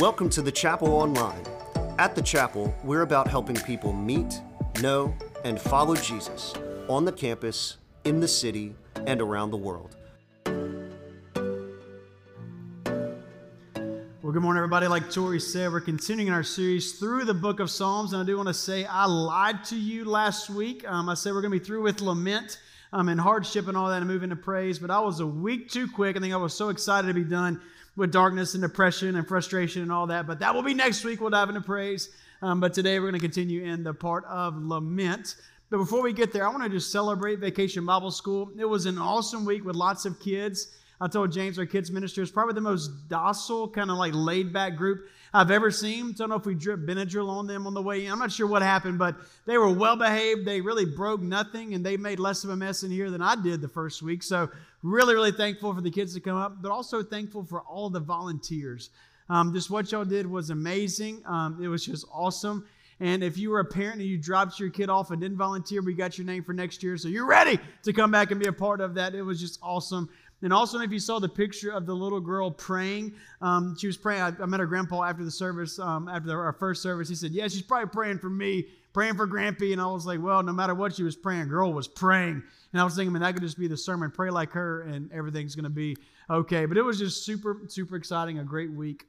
Welcome to the Chapel Online. At the Chapel, we're about helping people meet, know, and follow Jesus on the campus, in the city, and around the world. Well, good morning, everybody. Like Tori said, we're continuing our series through the book of Psalms. And I do want to say I lied to you last week. Um, I said we're going to be through with lament um, and hardship and all that and move into praise, but I was a week too quick. I think I was so excited to be done with darkness and depression and frustration and all that. But that will be next week. We'll dive into praise. Um, but today we're going to continue in the part of lament. But before we get there, I want to just celebrate Vacation Bible School. It was an awesome week with lots of kids. I told James, our kids minister, is probably the most docile, kind of like laid back group I've ever seen. Don't know if we dripped Benadryl on them on the way in. I'm not sure what happened, but they were well behaved. They really broke nothing, and they made less of a mess in here than I did the first week. So, really, really thankful for the kids to come up, but also thankful for all the volunteers. Um, just what y'all did was amazing. Um, it was just awesome. And if you were a parent and you dropped your kid off and didn't volunteer, we got your name for next year. So you're ready to come back and be a part of that. It was just awesome. And also, if you saw the picture of the little girl praying, um, she was praying. I, I, met her grandpa after the service, um, after the, our first service. He said, Yeah, she's probably praying for me, praying for Grampy. And I was like, Well, no matter what she was praying, girl was praying. And I was thinking, man, that could just be the sermon. Pray like her, and everything's going to be okay. But it was just super, super exciting, a great week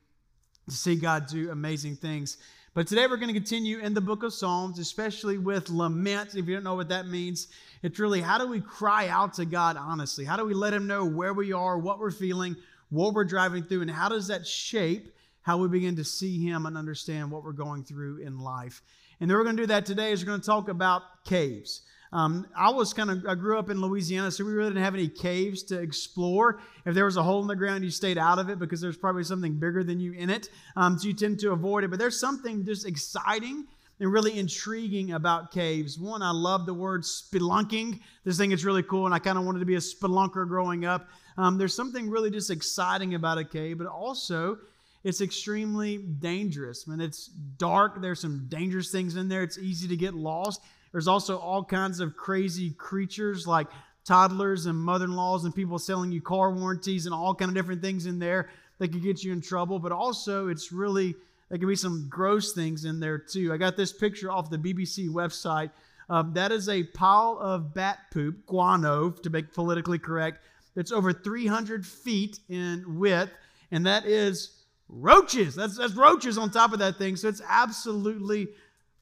to see God do amazing things. But today we're going to continue in the book of Psalms, especially with lament. If you don't know what that means, it's really how do we cry out to God honestly? How do we let Him know where we are, what we're feeling, what we're driving through, and how does that shape how we begin to see Him and understand what we're going through in life? And then we're going to do that today is we're going to talk about caves. Um, I was kind of, I grew up in Louisiana, so we really didn't have any caves to explore. If there was a hole in the ground, you stayed out of it because there's probably something bigger than you in it. Um, so you tend to avoid it. But there's something just exciting and really intriguing about caves. One, I love the word spelunking. This thing is really cool, and I kind of wanted to be a spelunker growing up. Um, there's something really just exciting about a cave, but also it's extremely dangerous. Mean, it's dark. There's some dangerous things in there. It's easy to get lost. There's also all kinds of crazy creatures like toddlers and mother-in-laws and people selling you car warranties and all kind of different things in there that could get you in trouble. But also, it's really there can be some gross things in there too. I got this picture off the BBC website. Um, that is a pile of bat poop, guano, to make politically correct. It's over 300 feet in width, and that is roaches. That's, that's roaches on top of that thing. So it's absolutely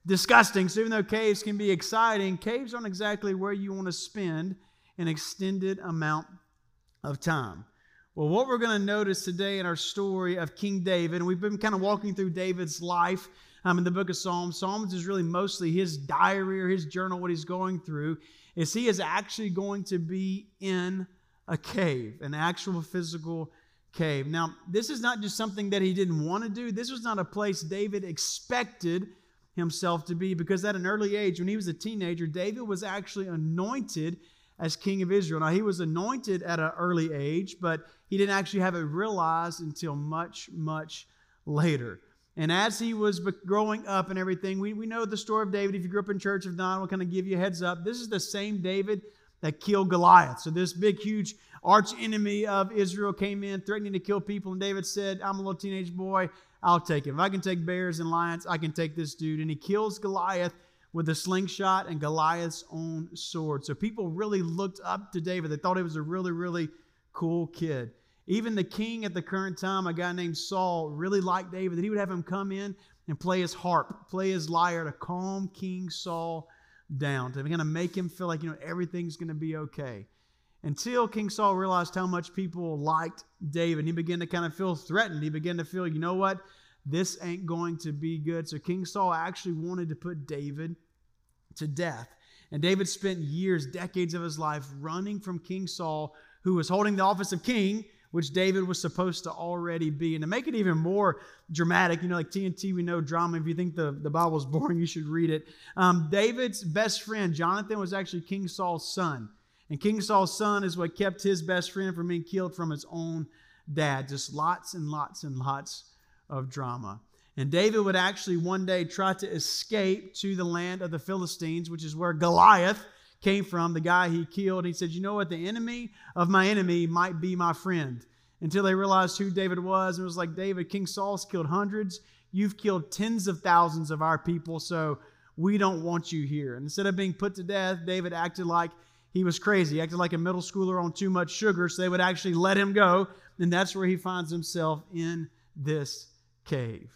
disgusting. So even though caves can be exciting, caves aren't exactly where you want to spend an extended amount of time. Well, what we're going to notice today in our story of King David, and we've been kind of walking through David's life um, in the book of Psalms. Psalms is really mostly his diary or his journal, what he's going through, is he is actually going to be in a cave, an actual physical cave. Now, this is not just something that he didn't want to do. This was not a place David expected himself to be because at an early age, when he was a teenager, David was actually anointed as king of Israel. Now, he was anointed at an early age, but he didn't actually have it realized until much, much later. And as he was growing up and everything, we, we know the story of David. If you grew up in church, if not, we'll kind of give you a heads up. This is the same David that killed Goliath. So, this big, huge arch enemy of Israel came in threatening to kill people. And David said, I'm a little teenage boy. I'll take him. If I can take bears and lions, I can take this dude. And he kills Goliath with a slingshot and Goliath's own sword. So people really looked up to David. They thought he was a really, really cool kid. Even the king at the current time, a guy named Saul, really liked David, that he would have him come in and play his harp, play his lyre to calm King Saul down, to kind of make him feel like, you know, everything's going to be okay. Until King Saul realized how much people liked David. He began to kind of feel threatened. He began to feel, you know what? This ain't going to be good. So King Saul actually wanted to put David to death. And David spent years, decades of his life running from King Saul, who was holding the office of king, which David was supposed to already be. And to make it even more dramatic, you know, like TNT, we know drama. If you think the, the Bible is boring, you should read it. Um, David's best friend, Jonathan, was actually King Saul's son. And King Saul's son is what kept his best friend from being killed from his own dad. Just lots and lots and lots of drama. And David would actually one day try to escape to the land of the Philistines, which is where Goliath came from, the guy he killed. He said, You know what? The enemy of my enemy might be my friend. until they realized who David was. And was like, David, King Saul's killed hundreds. You've killed tens of thousands of our people, so we don't want you here. And instead of being put to death, David acted like he was crazy, he acted like a middle schooler on too much sugar, so they would actually let him go. And that's where he finds himself in this cave.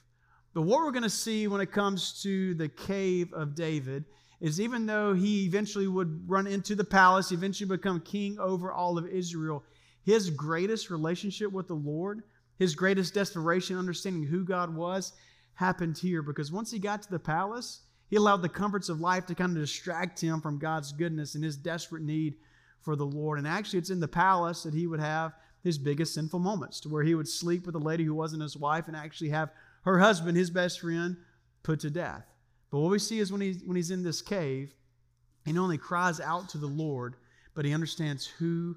But what we're going to see when it comes to the cave of David is even though he eventually would run into the palace, eventually become king over all of Israel, his greatest relationship with the Lord, his greatest desperation, understanding who God was, happened here because once he got to the palace, he allowed the comforts of life to kind of distract him from God's goodness and his desperate need for the Lord. And actually, it's in the palace that he would have his biggest sinful moments, to where he would sleep with a lady who wasn't his wife and actually have her husband, his best friend, put to death. But what we see is when, he, when he's in this cave, he not only cries out to the Lord, but he understands who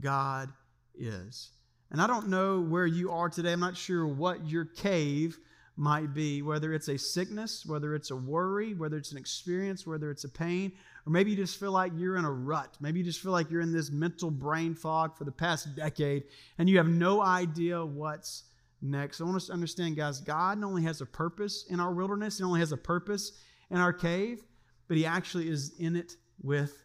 God is. And I don't know where you are today. I'm not sure what your cave might be, whether it's a sickness, whether it's a worry, whether it's an experience, whether it's a pain, or maybe you just feel like you're in a rut. Maybe you just feel like you're in this mental brain fog for the past decade and you have no idea what's next. I want us to understand, guys, God not only has a purpose in our wilderness, He only has a purpose in our cave, but He actually is in it with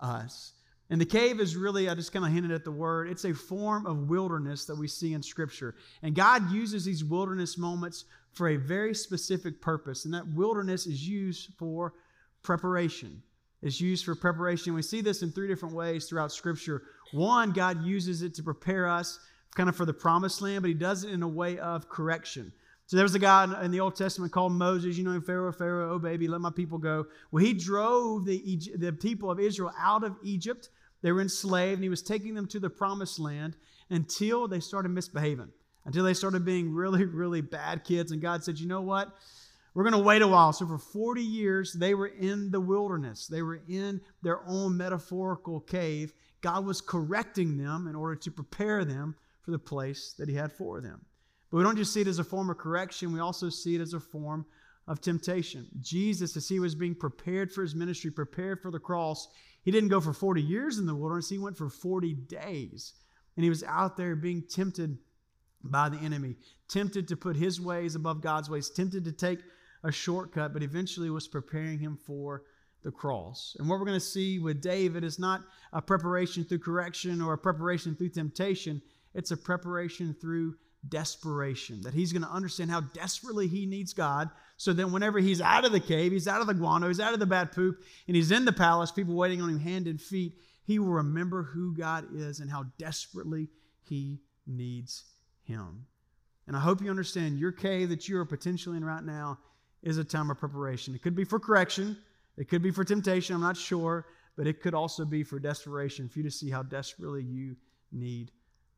us. And the cave is really, I just kind of hinted at the word, it's a form of wilderness that we see in Scripture. And God uses these wilderness moments for a very specific purpose. And that wilderness is used for preparation. It's used for preparation. We see this in three different ways throughout Scripture. One, God uses it to prepare us kind of for the promised land, but He does it in a way of correction. So there was a guy in the Old Testament called Moses, you know, Pharaoh, Pharaoh, oh baby, let my people go. Well, he drove the, the people of Israel out of Egypt they were enslaved, and he was taking them to the promised land until they started misbehaving, until they started being really, really bad kids. And God said, You know what? We're going to wait a while. So for 40 years, they were in the wilderness, they were in their own metaphorical cave. God was correcting them in order to prepare them for the place that He had for them. But we don't just see it as a form of correction, we also see it as a form of temptation. Jesus, as he was being prepared for his ministry, prepared for the cross, he didn't go for 40 years in the wilderness, he went for 40 days. And he was out there being tempted by the enemy, tempted to put his ways above God's ways, tempted to take a shortcut, but eventually was preparing him for the cross. And what we're going to see with David is not a preparation through correction or a preparation through temptation, it's a preparation through desperation, that he's going to understand how desperately he needs God. So then, whenever he's out of the cave, he's out of the guano, he's out of the bad poop, and he's in the palace, people waiting on him hand and feet, he will remember who God is and how desperately he needs him. And I hope you understand your cave that you are potentially in right now is a time of preparation. It could be for correction, it could be for temptation, I'm not sure, but it could also be for desperation, for you to see how desperately you need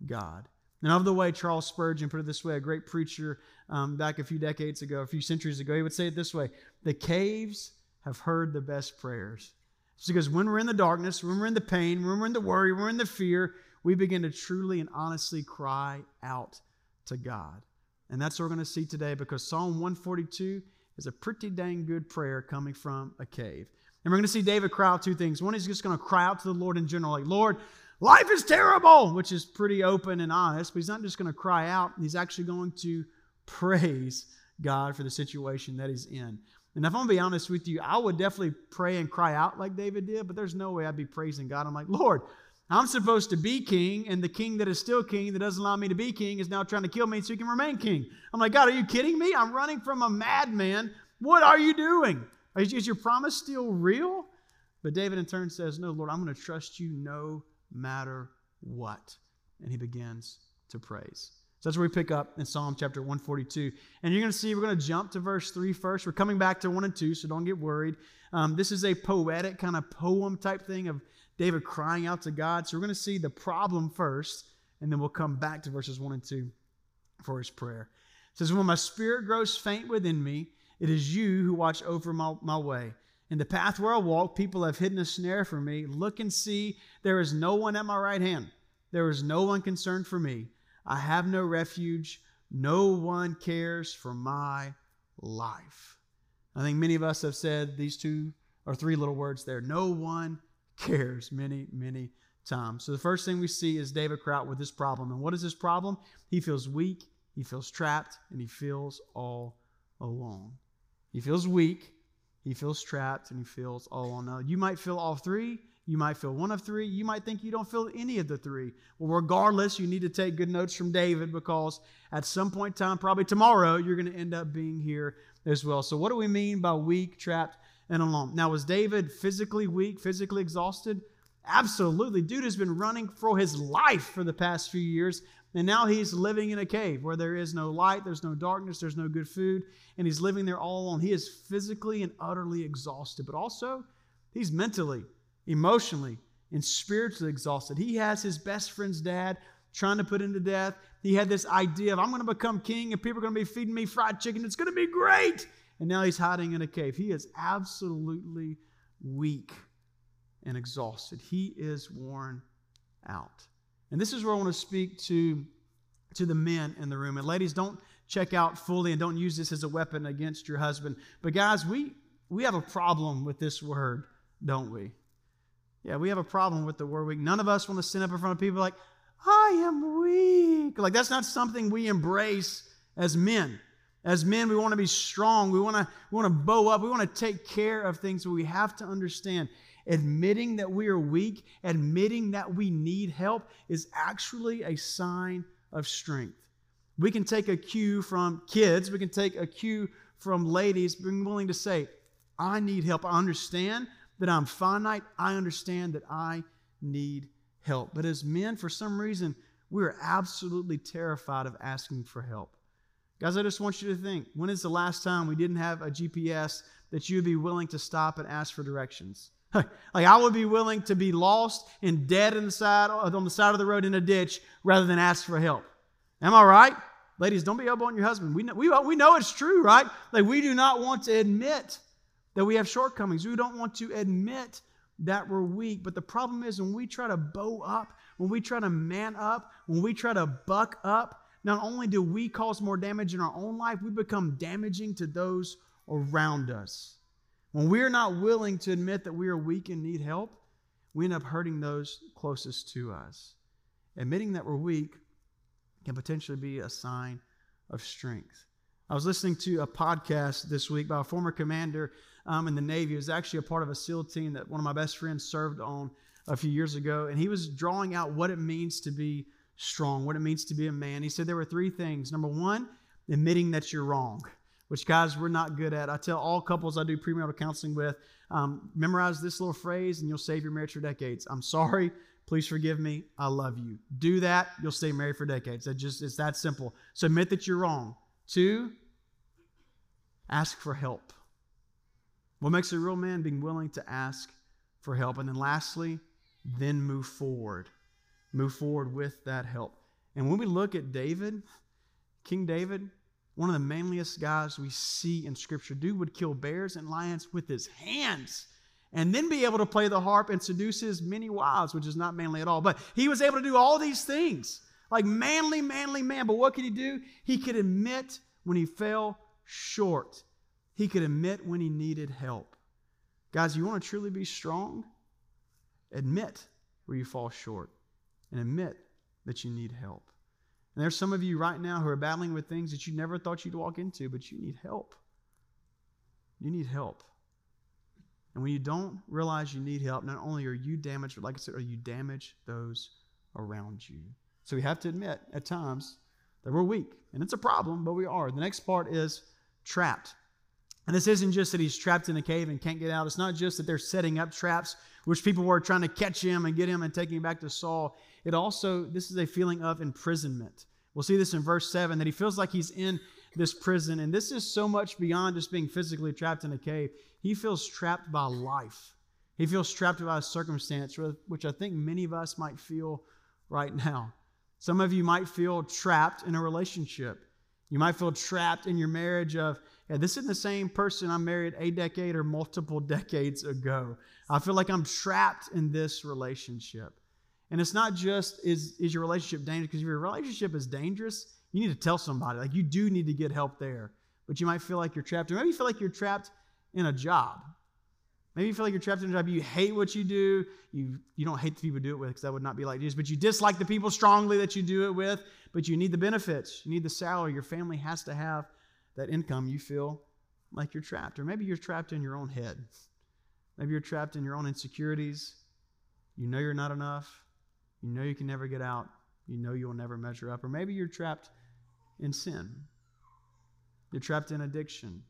God. And of the way, Charles Spurgeon put it this way, a great preacher um, back a few decades ago, a few centuries ago, he would say it this way The caves have heard the best prayers. It's because when we're in the darkness, when we're in the pain, when we're in the worry, when we're in the fear, we begin to truly and honestly cry out to God. And that's what we're going to see today because Psalm 142 is a pretty dang good prayer coming from a cave. And we're going to see David cry out two things. One, he's just going to cry out to the Lord in general, like, Lord, life is terrible, which is pretty open and honest, but he's not just going to cry out, he's actually going to praise God for the situation that he's in. And if I'm going to be honest with you, I would definitely pray and cry out like David did, but there's no way I'd be praising God. I'm like, Lord, I'm supposed to be king, and the king that is still king, that doesn't allow me to be king, is now trying to kill me so he can remain king. I'm like, God, are you kidding me? I'm running from a madman. What are you doing? Is your promise still real? But David in turn says, No, Lord, I'm going to trust you no matter what. And he begins to praise. So that's where we pick up in Psalm chapter 142. And you're going to see, we're going to jump to verse 3 first. We're coming back to 1 and 2, so don't get worried. Um, this is a poetic kind of poem type thing of David crying out to God. So we're going to see the problem first, and then we'll come back to verses 1 and 2 for his prayer. It says, When my spirit grows faint within me, it is you who watch over my, my way. In the path where I walk, people have hidden a snare for me. Look and see, there is no one at my right hand. There is no one concerned for me. I have no refuge. No one cares for my life. I think many of us have said these two or three little words there. No one cares many, many times. So the first thing we see is David Kraut with this problem. And what is this problem? He feels weak, he feels trapped, and he feels all alone. He feels weak, he feels trapped, and he feels all alone. Now, uh, you might feel all three. You might feel one of three. You might think you don't feel any of the three. Well, regardless, you need to take good notes from David because at some point in time, probably tomorrow, you're going to end up being here as well. So, what do we mean by weak, trapped, and alone? Now, was David physically weak, physically exhausted? Absolutely. Dude has been running for his life for the past few years. And now he's living in a cave where there is no light, there's no darkness, there's no good food, and he's living there all alone. He is physically and utterly exhausted, but also he's mentally, emotionally, and spiritually exhausted. He has his best friend's dad trying to put him to death. He had this idea of, I'm going to become king and people are going to be feeding me fried chicken. It's going to be great. And now he's hiding in a cave. He is absolutely weak and exhausted. He is worn out. And this is where I want to speak to, to the men in the room. And ladies, don't check out fully and don't use this as a weapon against your husband. But guys, we, we have a problem with this word, don't we? Yeah, we have a problem with the word weak. None of us want to stand up in front of people like, I am weak. Like, that's not something we embrace as men. As men, we want to be strong. We want to, we want to bow up. We want to take care of things, but we have to understand admitting that we are weak, admitting that we need help is actually a sign of strength. We can take a cue from kids, we can take a cue from ladies being willing to say, I need help. I understand that I'm finite. I understand that I need help. But as men, for some reason, we're absolutely terrified of asking for help. Guys, I just want you to think when is the last time we didn't have a GPS that you'd be willing to stop and ask for directions? like I would be willing to be lost and dead on the side of the road in a ditch rather than ask for help. Am I right? Ladies, don't be elbowing your husband. We know, we, we know it's true, right? Like we do not want to admit that we have shortcomings. We don't want to admit that we're weak. But the problem is when we try to bow up, when we try to man up, when we try to buck up, not only do we cause more damage in our own life, we become damaging to those around us. When we're not willing to admit that we are weak and need help, we end up hurting those closest to us. Admitting that we're weak can potentially be a sign of strength. I was listening to a podcast this week by a former commander um, in the Navy. He was actually a part of a SEAL team that one of my best friends served on a few years ago. And he was drawing out what it means to be strong, what it means to be a man. He said there were three things. Number one, admitting that you're wrong, which guys, we're not good at. I tell all couples I do premarital counseling with, um, memorize this little phrase and you'll save your marriage for decades. I'm sorry. Please forgive me. I love you. Do that. You'll stay married for decades. That just it's that simple. So admit that you're wrong. Two, ask for help. What makes a real man being willing to ask for help? And then lastly, then move forward. Move forward with that help. And when we look at David, King David, one of the manliest guys we see in Scripture, dude would kill bears and lions with his hands and then be able to play the harp and seduce his many wives, which is not manly at all. But he was able to do all these things. Like manly, manly man. But what could he do? He could admit when he fell short. He could admit when he needed help. Guys, you want to truly be strong? Admit where you fall short and admit that you need help. And there's some of you right now who are battling with things that you never thought you'd walk into, but you need help. You need help. And when you don't realize you need help, not only are you damaged, but like I said, are you damage those around you. So we have to admit at times that we're weak. And it's a problem, but we are. The next part is trapped. And this isn't just that he's trapped in a cave and can't get out. It's not just that they're setting up traps, which people were trying to catch him and get him and take him back to Saul. It also, this is a feeling of imprisonment. We'll see this in verse 7 that he feels like he's in this prison. And this is so much beyond just being physically trapped in a cave. He feels trapped by life, he feels trapped by a circumstance, which I think many of us might feel right now. Some of you might feel trapped in a relationship. You might feel trapped in your marriage of, yeah, this isn't the same person I married a decade or multiple decades ago. I feel like I'm trapped in this relationship. And it's not just is, is your relationship dangerous, because if your relationship is dangerous, you need to tell somebody. Like you do need to get help there. But you might feel like you're trapped. Or maybe you feel like you're trapped in a job. Maybe you feel like you're trapped in a job. You hate what you do. You, you don't hate the people you do it with because that would not be like Jesus, but you dislike the people strongly that you do it with, but you need the benefits. You need the salary. Your family has to have that income. You feel like you're trapped. Or maybe you're trapped in your own head. Maybe you're trapped in your own insecurities. You know you're not enough. You know you can never get out. You know you will never measure up. Or maybe you're trapped in sin. You're trapped in addiction.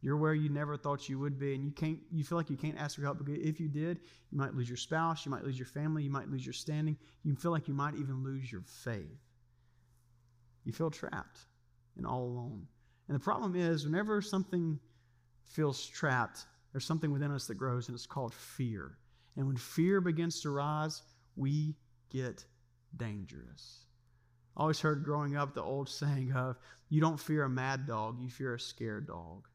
You're where you never thought you would be, and you can't. You feel like you can't ask for help because if you did, you might lose your spouse, you might lose your family, you might lose your standing. You feel like you might even lose your faith. You feel trapped and all alone. And the problem is, whenever something feels trapped, there's something within us that grows, and it's called fear. And when fear begins to rise, we get dangerous. I always heard growing up the old saying of, you don't fear a mad dog, you fear a scared dog.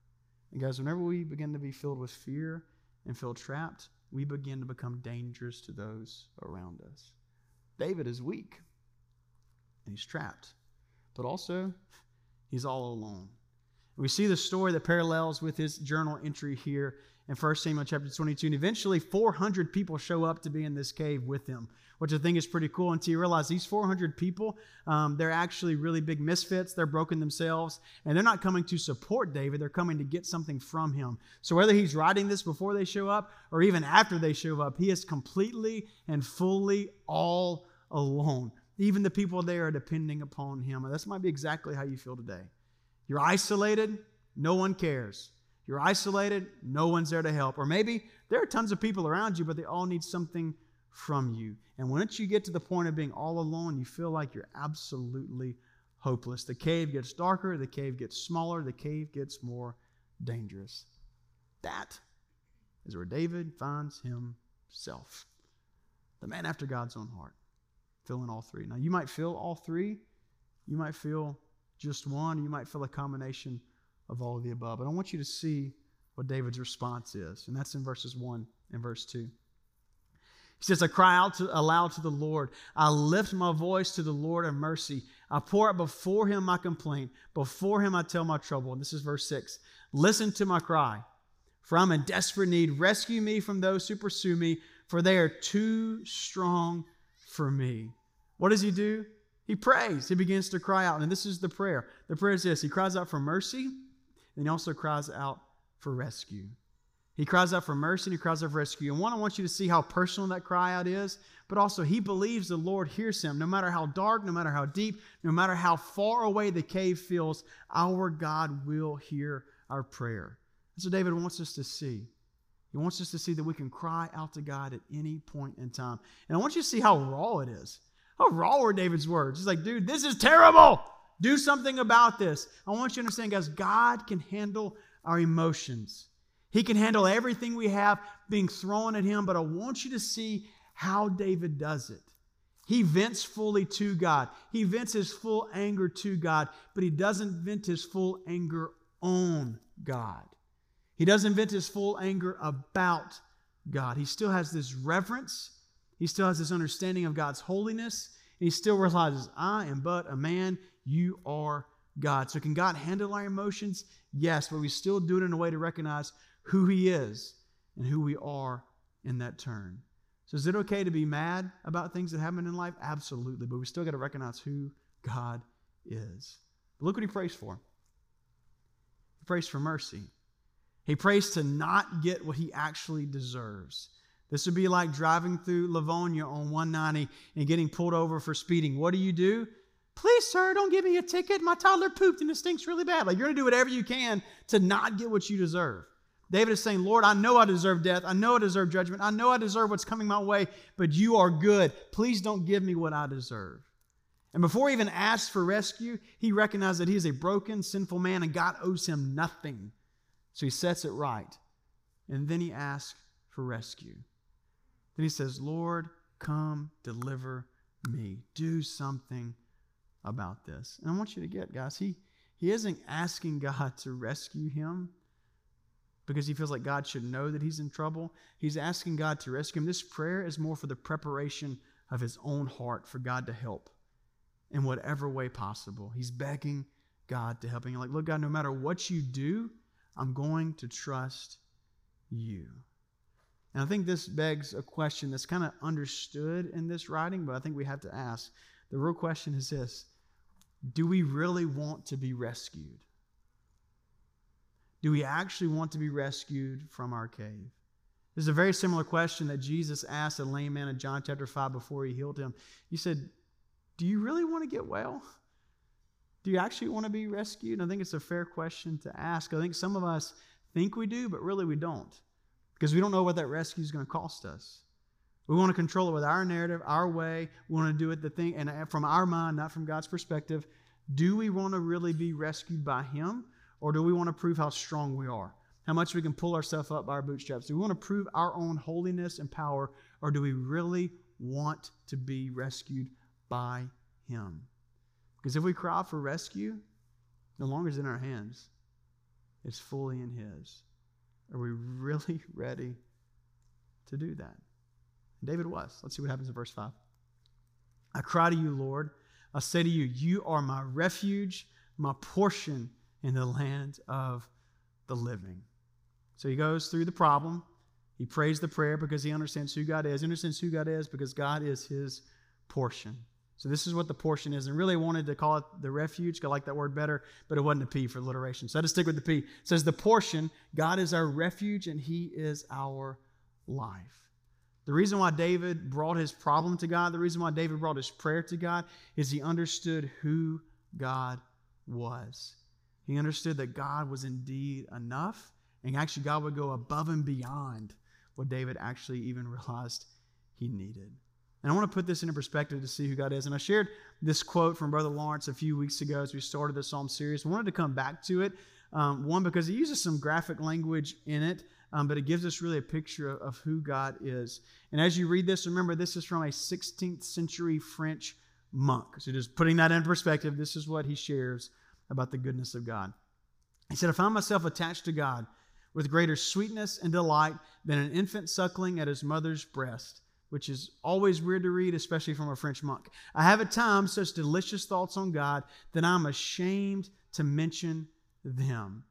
And guys, whenever we begin to be filled with fear and feel trapped, we begin to become dangerous to those around us. David is weak and he's trapped, but also he's all alone. We see the story that parallels with his journal entry here in 1 Samuel chapter 22. And eventually, 400 people show up to be in this cave with him, which I think is pretty cool until you realize these 400 people, um, they're actually really big misfits. They're broken themselves, and they're not coming to support David. They're coming to get something from him. So whether he's writing this before they show up or even after they show up, he is completely and fully all alone. Even the people there are depending upon him. And this might be exactly how you feel today. You're isolated, no one cares. You're isolated, no one's there to help. Or maybe there are tons of people around you, but they all need something from you. And once you get to the point of being all alone, you feel like you're absolutely hopeless. The cave gets darker, the cave gets smaller, the cave gets more dangerous. That is where David finds himself. The man after God's own heart, feeling all three. Now, you might feel all three, you might feel just one, you might feel a combination of all of the above. But I want you to see what David's response is, and that's in verses 1 and verse 2. He says, I cry out to, aloud to the Lord. I lift my voice to the Lord of mercy. I pour out before him my complaint. Before him I tell my trouble. And this is verse 6. Listen to my cry, for I'm in desperate need. Rescue me from those who pursue me, for they are too strong for me. What does he do? He prays. He begins to cry out. And this is the prayer. The prayer is this He cries out for mercy and he also cries out for rescue. He cries out for mercy and he cries out for rescue. And one, I want you to see how personal that cry out is, but also he believes the Lord hears him. No matter how dark, no matter how deep, no matter how far away the cave feels, our God will hear our prayer. That's what David wants us to see. He wants us to see that we can cry out to God at any point in time. And I want you to see how raw it is. How raw were David's words? He's like, dude, this is terrible. Do something about this. I want you to understand, guys, God can handle our emotions. He can handle everything we have being thrown at Him, but I want you to see how David does it. He vents fully to God. He vents his full anger to God, but he doesn't vent his full anger on God. He doesn't vent his full anger about God. He still has this reverence. He still has this understanding of God's holiness. And he still realizes, I am but a man. You are God. So, can God handle our emotions? Yes, but we still do it in a way to recognize who He is and who we are in that turn. So, is it okay to be mad about things that happen in life? Absolutely, but we still got to recognize who God is. But look what He prays for. He prays for mercy. He prays to not get what he actually deserves. This would be like driving through Livonia on 190 and getting pulled over for speeding. What do you do? Please, sir, don't give me a ticket. My toddler pooped and it stinks really bad. Like you're going to do whatever you can to not get what you deserve. David is saying, Lord, I know I deserve death. I know I deserve judgment. I know I deserve what's coming my way, but you are good. Please don't give me what I deserve. And before he even asks for rescue, he recognizes that he is a broken, sinful man and God owes him nothing. So he sets it right. And then he asks for rescue. Then he says, Lord, come deliver me. Do something about this. And I want you to get, guys, he, he isn't asking God to rescue him because he feels like God should know that he's in trouble. He's asking God to rescue him. This prayer is more for the preparation of his own heart for God to help in whatever way possible. He's begging God to help him. Like, look, God, no matter what you do, I'm going to trust you. And I think this begs a question that's kind of understood in this writing, but I think we have to ask. The real question is this Do we really want to be rescued? Do we actually want to be rescued from our cave? This is a very similar question that Jesus asked a lame man in John chapter 5 before he healed him. He said, Do you really want to get well? Do you actually want to be rescued? And I think it's a fair question to ask. I think some of us think we do, but really we don't because we don't know what that rescue is going to cost us. We want to control it with our narrative, our way. We want to do it the thing, and uh, from our mind, not from God's perspective. Do we want to really be rescued by Him, or do we want to prove how strong we are? How much we can pull ourselves up by our bootstraps? Do we want to prove our own holiness and power, or do we really want to be rescued by Him? Because if we cry for rescue, no longer is in our hands, it's fully in His. Are we really ready to do that? David was. Let's see what happens in verse 5. I cry to you, Lord. I say to you, You are my refuge, my portion in the land of the living. So he goes through the problem. He prays the prayer because he understands who God is. He understands who God is because God is his portion. So this is what the portion is. And really wanted to call it the refuge. I like that word better, but it wasn't a P for alliteration. So I to stick with the P. It says the portion, God is our refuge and he is our life. The reason why David brought his problem to God, the reason why David brought his prayer to God, is he understood who God was. He understood that God was indeed enough, and actually, God would go above and beyond what David actually even realized he needed. And I want to put this into perspective to see who God is. And I shared this quote from Brother Lawrence a few weeks ago as we started the Psalm series. I wanted to come back to it. Um, one, because he uses some graphic language in it, um, but it gives us really a picture of, of who God is. And as you read this, remember this is from a 16th century French monk. So just putting that in perspective, this is what he shares about the goodness of God. He said, I found myself attached to God with greater sweetness and delight than an infant suckling at his mother's breast which is always weird to read, especially from a French monk. I have at times such delicious thoughts on God that I'm ashamed to mention them.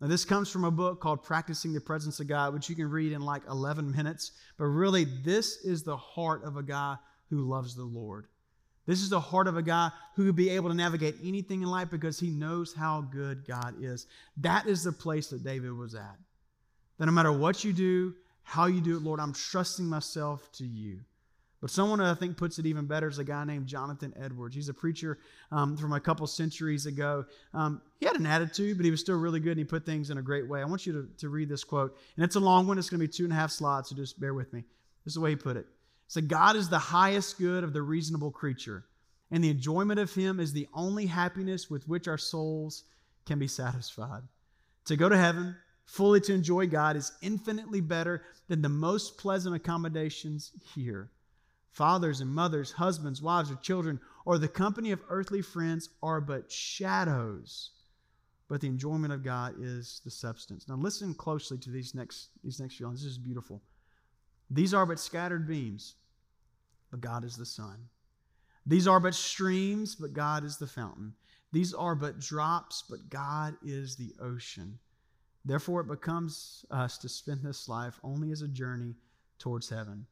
Now, this comes from a book called Practicing the Presence of God, which you can read in like 11 minutes. But really, this is the heart of a guy who loves the Lord. This is the heart of a guy who would be able to navigate anything in life because he knows how good God is. That is the place that David was at. That no matter what you do, how you do it, Lord, I'm trusting myself to you. But someone I think puts it even better is a guy named Jonathan Edwards. He's a preacher um, from a couple centuries ago. Um, he had an attitude, but he was still really good and he put things in a great way. I want you to, to read this quote. And it's a long one, it's going to be two and a half slides, so just bear with me. This is the way he put it. So, God is the highest good of the reasonable creature, and the enjoyment of Him is the only happiness with which our souls can be satisfied. To go to heaven, fully to enjoy God is infinitely better than the most pleasant accommodations here. Fathers and mothers, husbands, wives, or children, or the company of earthly friends are but shadows. But the enjoyment of God is the substance. Now listen closely to these next, these next few lines. This is beautiful. These are but scattered beams, but God is the sun. These are but streams, but God is the fountain. These are but drops, but God is the ocean. Therefore, it becomes us to spend this life only as a journey towards heaven.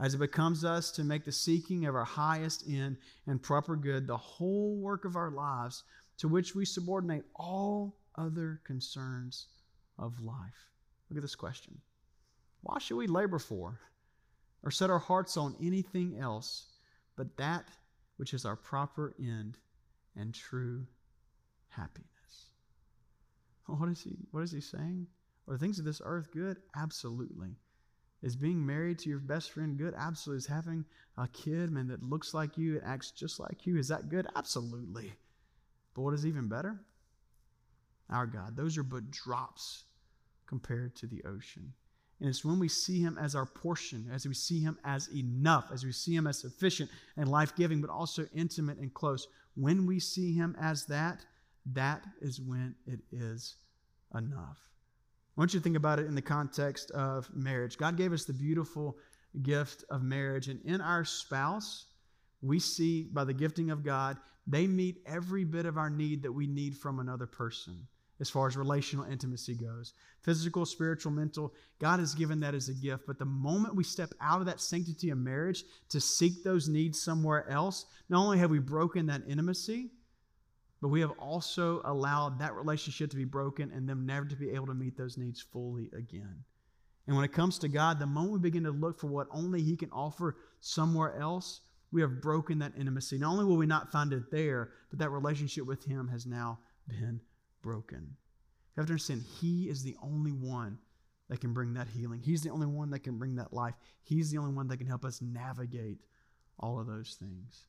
As it becomes us to make the seeking of our highest end and proper good the whole work of our lives, to which we subordinate all other concerns of life. Look at this question Why should we labor for or set our hearts on anything else but that which is our proper end and true happiness? What is he what is he saying? Are things of this earth good? Absolutely. Is being married to your best friend good? Absolutely. Is having a kid, man, that looks like you, it acts just like you, is that good? Absolutely. But what is even better? Our God. Those are but drops compared to the ocean. And it's when we see him as our portion, as we see him as enough, as we see him as sufficient and life giving, but also intimate and close. When we see him as that, that is when it is enough. I want you to think about it in the context of marriage. God gave us the beautiful gift of marriage, and in our spouse, we see by the gifting of God, they meet every bit of our need that we need from another person. as far as relational intimacy goes. Physical, spiritual, mental, God has given that as a gift. But the moment we step out of that sanctity of marriage to seek those needs somewhere else, not only have we broken that intimacy, but we have also allowed that relationship to be broken and them never to be able to meet those needs fully again. And when it comes to God, the moment we begin to look for what only He can offer somewhere else, we have broken that intimacy. Not only will we not find it there, but that relationship with Him has now been broken. You have to understand, He is the only one that can bring that healing. He's the only one that can bring that life. He's the only one that can help us navigate all of those things.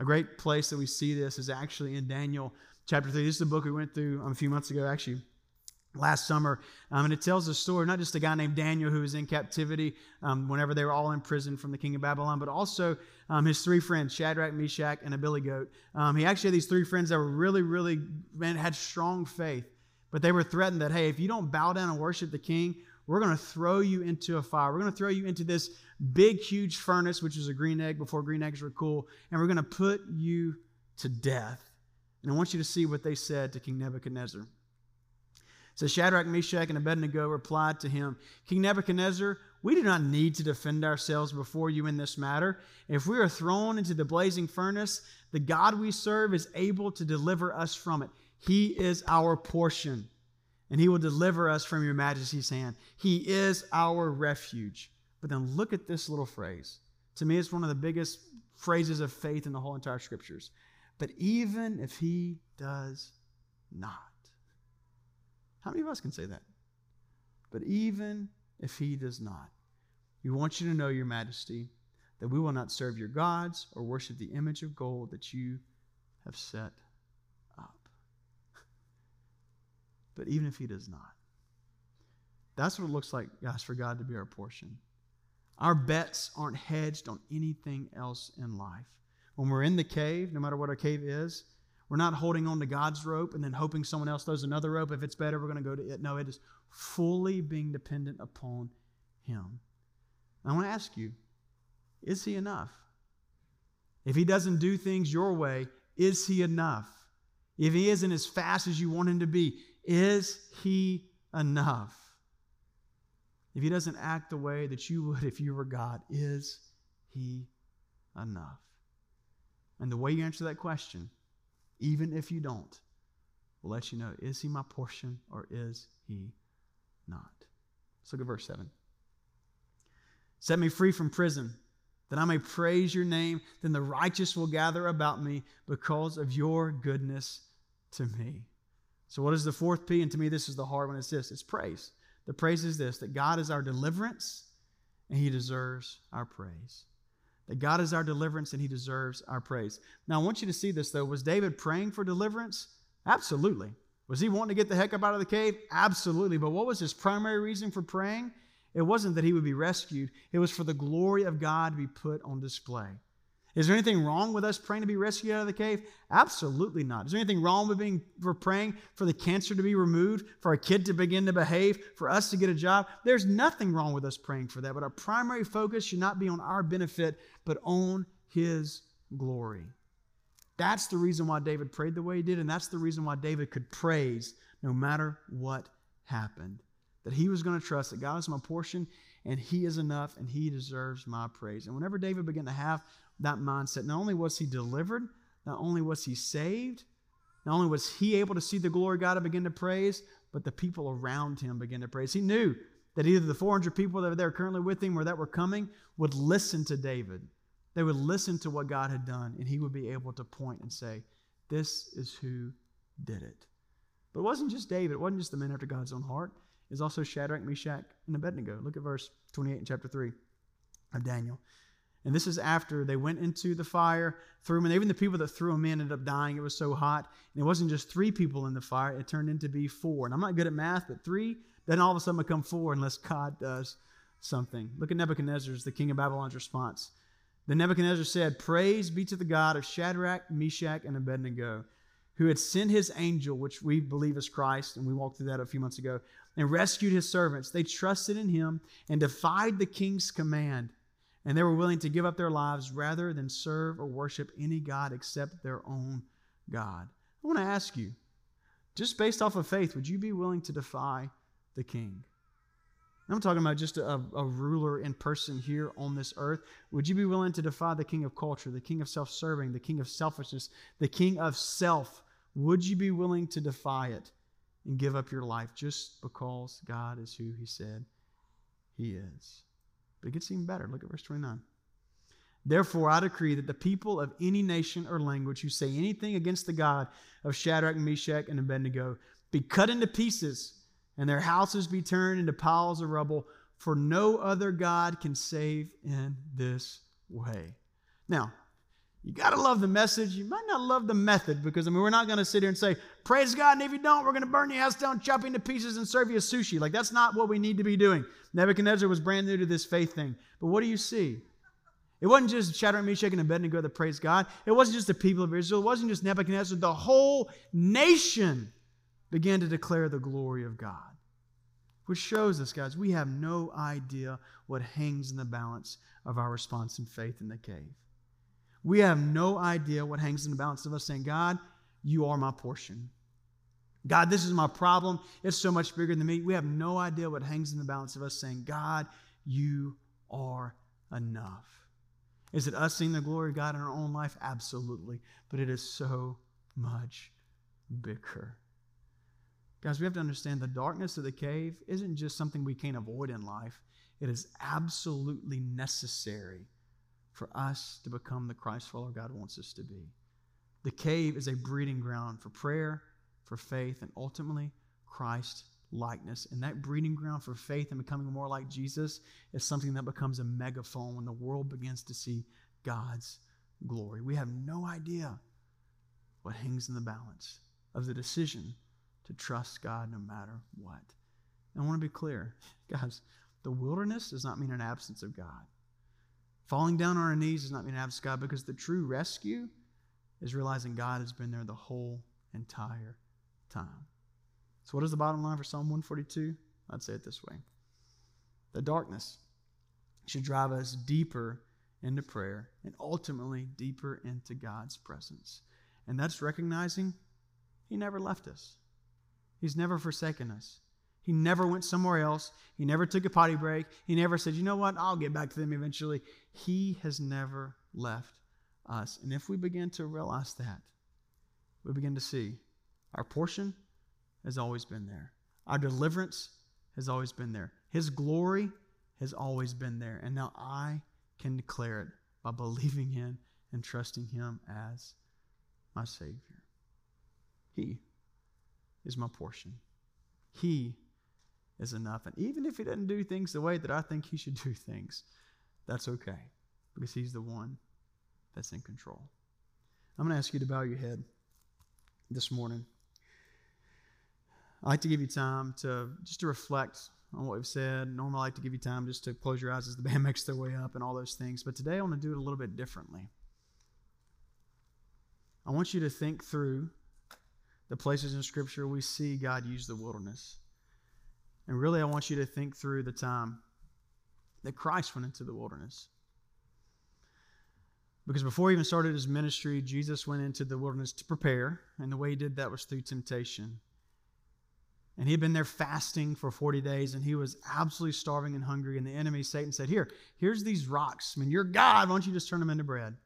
A great place that we see this is actually in Daniel chapter 3. This is the book we went through um, a few months ago, actually last summer. Um, and it tells the story, not just a guy named Daniel who was in captivity um, whenever they were all in prison from the king of Babylon, but also um, his three friends, Shadrach, Meshach, and Abednego. Um, he actually had these three friends that were really, really, man, had strong faith. But they were threatened that, hey, if you don't bow down and worship the king, we're going to throw you into a fire. We're going to throw you into this big, huge furnace, which was a green egg before green eggs were cool, and we're going to put you to death. And I want you to see what they said to King Nebuchadnezzar. So Shadrach, Meshach, and Abednego replied to him, King Nebuchadnezzar, we do not need to defend ourselves before you in this matter. If we are thrown into the blazing furnace, the God we serve is able to deliver us from it. He is our portion, and he will deliver us from your majesty's hand. He is our refuge. But then look at this little phrase. To me, it's one of the biggest phrases of faith in the whole entire scriptures. But even if he does not, how many of us can say that? But even if he does not, we want you to know, Your Majesty, that we will not serve your gods or worship the image of gold that you have set up. But even if he does not, that's what it looks like, guys, for God to be our portion. Our bets aren't hedged on anything else in life. When we're in the cave, no matter what our cave is, we're not holding on to God's rope and then hoping someone else throws another rope. If it's better, we're going to go to it. No, it is fully being dependent upon Him. I want to ask you is He enough? If He doesn't do things your way, is He enough? If He isn't as fast as you want Him to be, is He enough? If He doesn't act the way that you would if you were God, is He enough? And the way you answer that question even if you don't, will let you know is he my portion or is he not? Let's look at verse 7. Set me free from prison, that I may praise your name. Then the righteous will gather about me because of your goodness to me. So, what is the fourth P? And to me, this is the hard one. It's this it's praise. The praise is this that God is our deliverance and he deserves our praise that God is our deliverance and he deserves our praise. Now, I want you to see this though. Was David praying for deliverance? Absolutely. Was he wanting to get the heck up out of the cave? Absolutely. But what was his primary reason for praying? It wasn't that he would be rescued, it was for the glory of God to be put on display. Is there anything wrong with us praying to be rescued out of the cave? Absolutely not. Is there anything wrong with being for praying for the cancer to be removed, for a kid to begin to behave, for us to get a job? There's nothing wrong with us praying for that. But our primary focus should not be on our benefit, but on his glory. That's the reason why David prayed the way he did, and that's the reason why David could praise no matter what happened. That he was going to trust that God is my portion and he is enough and he deserves my praise. And whenever David began to have that mindset. Not only was he delivered, not only was he saved, not only was he able to see the glory of God and begin to praise, but the people around him began to praise. He knew that either the 400 people that were there currently with him or that were coming would listen to David. They would listen to what God had done, and he would be able to point and say, This is who did it. But it wasn't just David, it wasn't just the men after God's own heart. It was also Shadrach, Meshach, and Abednego. Look at verse 28 in chapter 3 of Daniel. And this is after they went into the fire, threw them, and even the people that threw them in ended up dying. It was so hot. And it wasn't just three people in the fire, it turned into be four. And I'm not good at math, but three doesn't all of a sudden become four unless God does something. Look at Nebuchadnezzar's, the king of Babylon's response. Then Nebuchadnezzar said, Praise be to the God of Shadrach, Meshach, and Abednego, who had sent his angel, which we believe is Christ, and we walked through that a few months ago, and rescued his servants. They trusted in him and defied the king's command and they were willing to give up their lives rather than serve or worship any God except their own God. I want to ask you just based off of faith, would you be willing to defy the king? I'm talking about just a, a, ruler in person here on this earth. Would you be willing to defy the king of culture, the king of self serving, the king of selfishness, the king of self? Would you be willing to defy it and give up your life just because God is who he said he is? But it gets even better. Look at verse 29. Therefore, I decree that the people of any nation or language who say anything against the God of Shadrach, Meshach, and Abednego be cut into pieces and their houses be turned into piles of rubble, for no other God can save in this way. Now, you got to love the message. You might not love the method because, I mean, we're not going to sit here and say, Praise God, and if you don't, we're going to burn your house down, chop you into pieces, and serve you a sushi. Like, that's not what we need to be doing. Nebuchadnezzar was brand new to this faith thing. But what do you see? It wasn't just Shadrach, Meshach, and Abednego that praised God. It wasn't just the people of Israel. It wasn't just Nebuchadnezzar. The whole nation began to declare the glory of God. Which shows us, guys, we have no idea what hangs in the balance of our response in faith in the cave. We have no idea what hangs in the balance of us saying, God, you are my portion. God, this is my problem. It's so much bigger than me. We have no idea what hangs in the balance of us saying, God, you are enough. Is it us seeing the glory of God in our own life? Absolutely. But it is so much bigger. Guys, we have to understand the darkness of the cave isn't just something we can't avoid in life, it is absolutely necessary for us to become the Christ follower God wants us to be. The cave is a breeding ground for prayer, for faith, and ultimately Christ likeness. And that breeding ground for faith and becoming more like Jesus is something that becomes a megaphone when the world begins to see God's glory. We have no idea what hangs in the balance of the decision to trust God no matter what. And I want to be clear, guys, the wilderness does not mean an absence of God. Falling down on our knees does not mean of God because the true rescue is realizing God has been there the whole entire time. So, what is the bottom line for Psalm 142? I'd say it this way The darkness should drive us deeper into prayer and ultimately deeper into God's presence. And that's recognizing He never left us. He's never forsaken us. He never went somewhere else. He never took a potty break. He never said, you know what, I'll get back to them eventually. He has never left us. And if we begin to realize that, we begin to see our portion has always been there, our deliverance has always been there, His glory has always been there. And now I can declare it by believing in and trusting Him as my Savior. He is my portion. He is enough. And even if he doesn't do things the way that I think he should do things, that's okay because he's the one that's in control. I'm going to ask you to bow your head this morning. I like to give you time to just to reflect on what we've said. Normally, I like to give you time just to close your eyes as the band makes their way up and all those things. But today, I want to do it a little bit differently. I want you to think through the places in Scripture we see God use the wilderness. And really, I want you to think through the time that Christ went into the wilderness. Because before he even started his ministry, Jesus went into the wilderness to prepare, and the way he did that was through temptation. And he had been there fasting for 40 days, and he was absolutely starving and hungry. And the enemy, Satan, said, Here, here's these rocks. I mean, you're God. Why don't you just turn them into bread?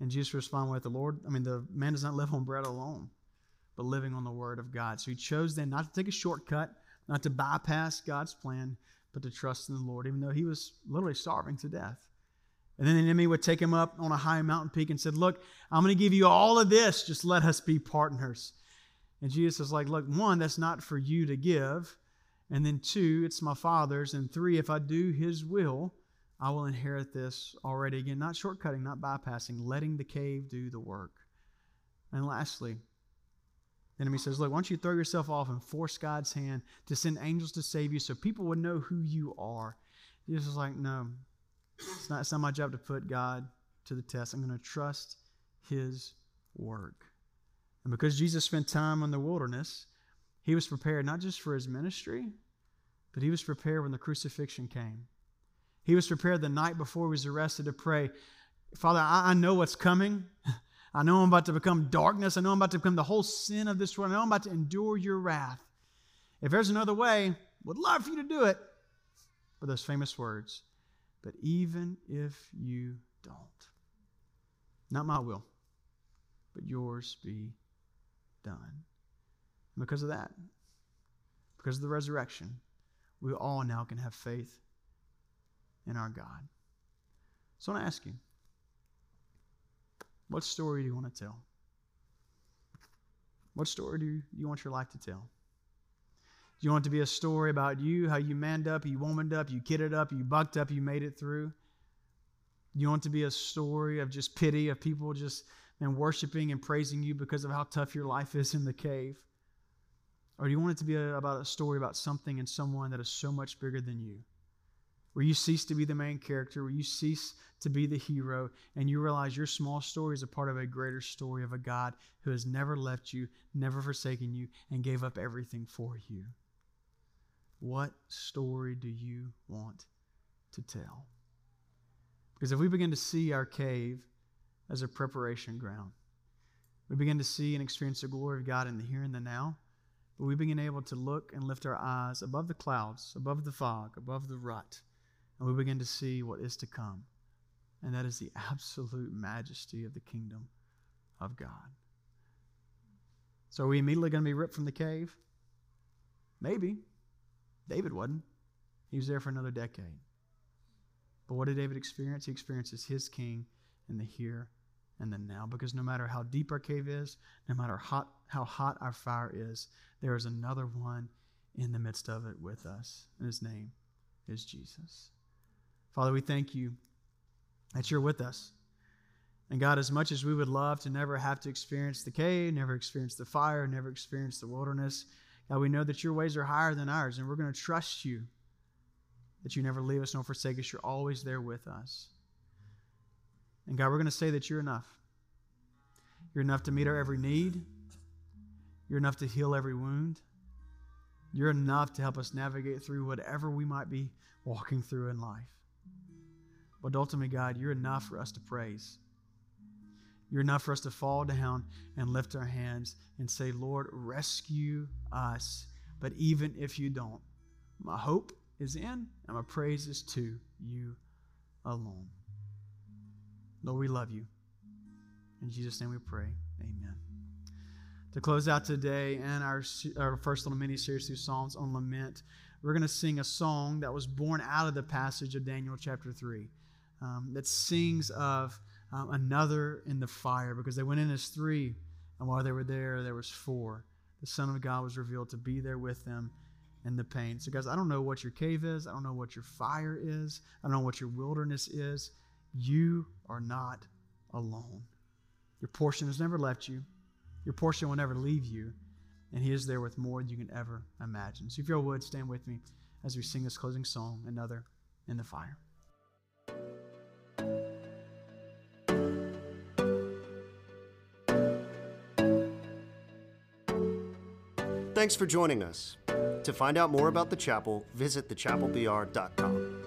And Jesus responded with, The Lord, I mean, the man does not live on bread alone, but living on the word of God. So he chose then not to take a shortcut, not to bypass God's plan, but to trust in the Lord, even though he was literally starving to death. And then the enemy would take him up on a high mountain peak and said, Look, I'm going to give you all of this. Just let us be partners. And Jesus is like, Look, one, that's not for you to give. And then two, it's my Father's. And three, if I do his will, I will inherit this already. Again, not shortcutting, not bypassing, letting the cave do the work. And lastly, enemy says, Look, why don't you throw yourself off and force God's hand to send angels to save you so people would know who you are? Jesus is like, No, it's not, it's not my job to put God to the test. I'm going to trust his work. And because Jesus spent time in the wilderness, he was prepared not just for his ministry, but he was prepared when the crucifixion came. He was prepared the night before he was arrested to pray, Father, I know what's coming. I know I'm about to become darkness. I know I'm about to become the whole sin of this world. I know I'm about to endure your wrath. If there's another way, would love for you to do it. For those famous words, but even if you don't, not my will, but yours be done. And because of that, because of the resurrection, we all now can have faith in our God. So I want to ask you, what story do you want to tell? What story do you want your life to tell? Do you want it to be a story about you, how you manned up, you womaned up, you kidded up, you bucked up, you made it through? Do you want it to be a story of just pity, of people just and worshiping and praising you because of how tough your life is in the cave? Or do you want it to be a, about a story about something and someone that is so much bigger than you? Where you cease to be the main character, where you cease to be the hero, and you realize your small story is a part of a greater story of a God who has never left you, never forsaken you, and gave up everything for you. What story do you want to tell? Because if we begin to see our cave as a preparation ground, we begin to see and experience the glory of God in the here and the now, but we begin able to look and lift our eyes above the clouds, above the fog, above the rut, and we begin to see what is to come. And that is the absolute majesty of the kingdom of God. So are we immediately going to be ripped from the cave? Maybe. David wasn't. He was there for another decade. But what did David experience? He experiences his king in the here and the now. Because no matter how deep our cave is, no matter hot, how hot our fire is, there is another one in the midst of it with us. And his name is Jesus. Father, we thank you that you're with us. And God, as much as we would love to never have to experience the cave, never experience the fire, never experience the wilderness, God, we know that your ways are higher than ours, and we're going to trust you that you never leave us nor forsake us. You're always there with us. And God, we're going to say that you're enough. You're enough to meet our every need. You're enough to heal every wound. You're enough to help us navigate through whatever we might be walking through in life. But ultimately, God, you're enough for us to praise. You're enough for us to fall down and lift our hands and say, Lord, rescue us. But even if you don't, my hope is in and my praise is to you alone. Lord, we love you. In Jesus' name we pray. Amen. To close out today and our, our first little mini series through Psalms on lament, we're going to sing a song that was born out of the passage of Daniel chapter 3 um, that sings of um, another in the fire because they went in as three, and while they were there, there was four. The Son of God was revealed to be there with them in the pain. So, guys, I don't know what your cave is. I don't know what your fire is. I don't know what your wilderness is. You are not alone. Your portion has never left you. Your portion will never leave you. And He is there with more than you can ever imagine. So, if you would, stand with me as we sing this closing song, Another in the Fire. Thanks for joining us. To find out more about the chapel, visit thechapelbr.com.